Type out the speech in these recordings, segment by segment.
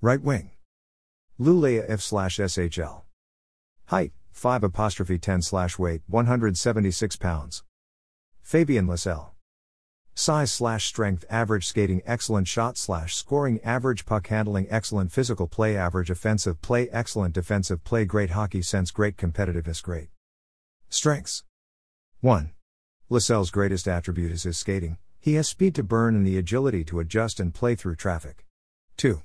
Right wing. Lulea F slash SHL. Height, 5 apostrophe 10 slash weight, 176 pounds. Fabian Lysell. Size slash strength average skating excellent shot slash scoring average puck handling excellent physical play average offensive play excellent defensive play great hockey sense great competitiveness great. Strengths 1. Lysell's greatest attribute is his skating, he has speed to burn and the agility to adjust and play through traffic. 2.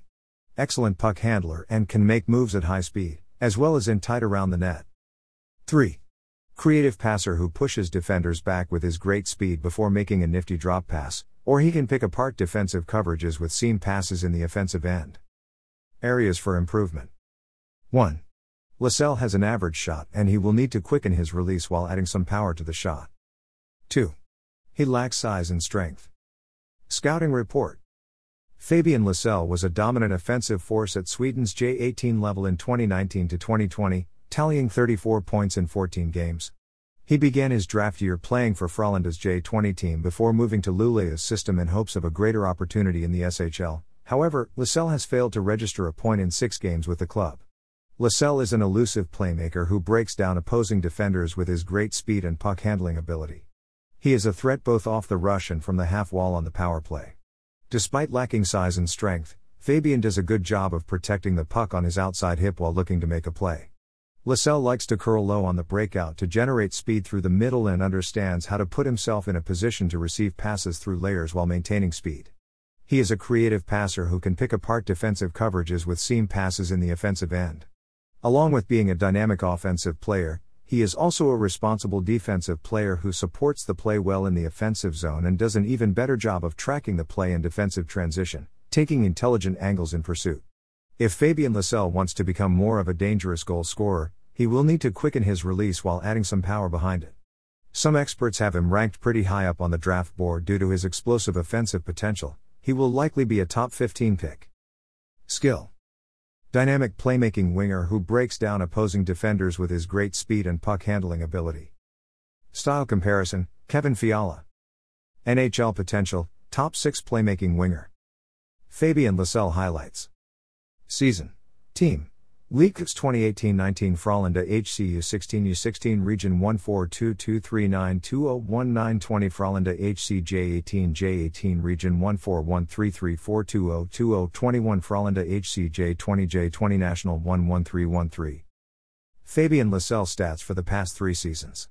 Excellent puck handler and can make moves at high speed, as well as in tight around the net. 3. Creative passer who pushes defenders back with his great speed before making a nifty drop pass, or he can pick apart defensive coverages with seam passes in the offensive end. Areas for improvement 1. Lysell has an average shot and he will need to quicken his release while adding some power to the shot. 2. He lacks size and strength. Scouting report Fabian Lysell was a dominant offensive force at Sweden's J18 level in 2019 to 2020, tallying 34 points in 14 games. He began his draft year playing for Frölunda's J20 team before moving to Luleå's system in hopes of a greater opportunity in the SHL. However, Lysell has failed to register a point in 6 games with the club. Lysell is an elusive playmaker who breaks down opposing defenders with his great speed and puck handling ability. He is a threat both off the rush and from the half wall on the power play. Despite lacking size and strength, Fabian does a good job of protecting the puck on his outside hip while looking to make a play. Lysell likes to curl low on the breakout to generate speed through the middle and understands how to put himself in a position to receive passes through layers while maintaining speed. He is a creative passer who can pick apart defensive coverages with seam passes in the offensive end. Along with being a dynamic offensive player, he is also a responsible defensive player who supports the play well in the offensive zone and does an even better job of tracking the play in defensive transition, taking intelligent angles in pursuit. If Fabian Lysell wants to become more of a dangerous goal scorer, he will need to quicken his release while adding some power behind it. Some experts have him ranked pretty high up on the draft board due to his explosive offensive potential. He will likely be a top 15 pick. Skill Dynamic playmaking winger who breaks down opposing defenders with his great speed and puck handling ability. Style comparison Kevin Fiala. NHL potential, top 6 playmaking winger. Fabian Lysell highlights. Season. Team. Leaks 2018-19 Frölunda HCU 16U16 Region 1422392011920 Frölunda HCJ 18J18 Region 14133422021 Frölunda HCJ 20J20 National 11313 Fabian Lysell stats for the past three seasons